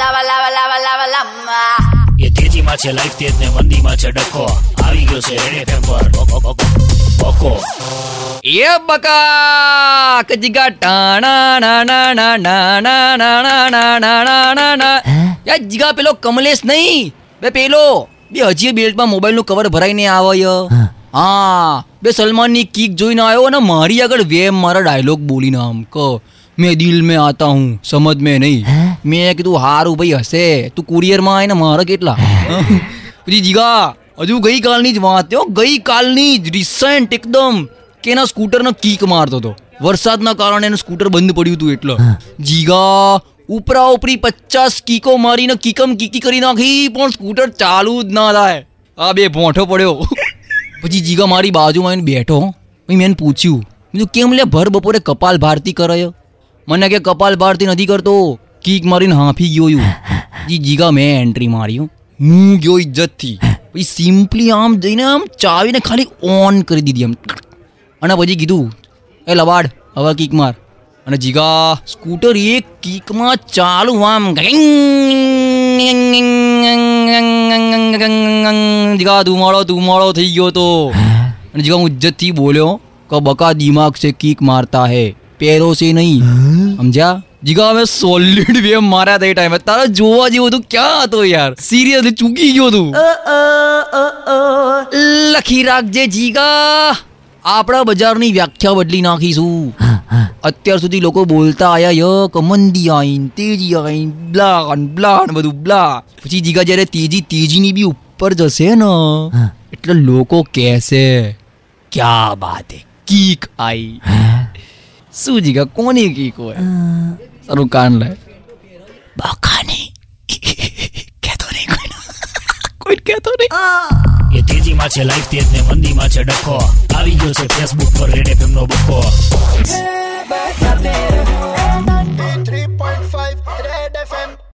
lava, લાવા લાવા લાવા lava. એ તેજીમાં છે લાઈફ તેજ ને મંદીમાં છે ડખો આવી ગયો છે રેડે એફએમ પર બકો, એ બકા કજગા ટાણા ના ના ના ના ના ના ના ના ના ના ના ના યાર જીગા પેલો કમલેશ નહીં બે પેલો બે હજી બેલ્ટમાં મોબાઈલનું કવર ભરાઈને આવે ય. હા બે સલમાનની કિક જોઈને આવ્યો અને મારી આગળ વેમ મારા ડાયલોગ બોલીને આમ કહો મેં દિલ મેં આતા હું સમજ મેં નહીં મેં કીધું હારું ભાઈ હશે. તું કુરિયરમાં આવીને મારે કેટલા? પછી જીગા હજુ ગઈકાલની જ વાત હો ગઈકાલની જ રિસેન્ટ એકદમ. કે એના સ્કૂટરનો કીક મારતો હતો. વરસાદના કારણે એનું સ્કૂટર બંધ પડ્યું હતું એટલે. જીગા ઉપરા ઉપરી પચાસ કીકો મારીને કીકમ કીકી કરી નાખી પણ સ્કૂટર ચાલુ જ ના થાય. આ બે ભોંઠો પડ્યો. પછી જીગા મારી બાજુમાં આવીને બેઠો પછી મેં એને પૂછ્યું. બીજું કેમ લે ભર બપોરે કપાલ ભારતી કરાયો? મને કે કપાલ ભારતી નથી કરતો. કીક મારીને હાંફી ગયો છું. જી જીગા મેં એન્ટ્રી મારી હો. હું ગયો ઇજ્જતથી પછી સિમ્પલી આમ જઈને આમ ચાવીને ખાલી ઓન કરી દીધી આમ. અને પછી કીધું એ લવાડ હવે કીક માર. અને જીગા સ્કૂટર એક કીકમાં ચાલુ આમ. જીગા ધુમાડો ધુમાડો થઈ ગયો તો. અને જીગા હું ઇજ્જતથી બોલ્યો કે બકા દિમાગ સે કીક મારતા હે પેરો સે નહીં. સમજ્યા? જીગા અમે સોલિડ વે માર્યા તે ટાઈમે તારે જોવા જેવું હતું ક્યાં હતો યાર? સિરિયસલી ચૂકી ગયો તું લખી રાખજે જીગા. આપણા બજારની વ્યાખ્યા બદલી નાખીશું. અત્યાર સુધી લોકો બોલતા આયા ય કમંદી મંદી આઈન તેજી આઈન બ્લા બ્લાન બ્લા બધું બ્લા. પછી જીગા જ્યારે તેજી તેજીની બી ઉપર જશે ને એટલે લોકો કહેશે ક્યા બાત હે? કીક આઈ. શું જીગા કોની કીક હોય સારું કાન લે બકાની કહેતો નહીં કોઈ કોઈ કહેતો નહીં એ તેજીમાં છે લાઈફ તેજ ને મંદીમાં છે ડખો આવી ગયો છે ફેસબુક પર રેડ એફએમ નો બકો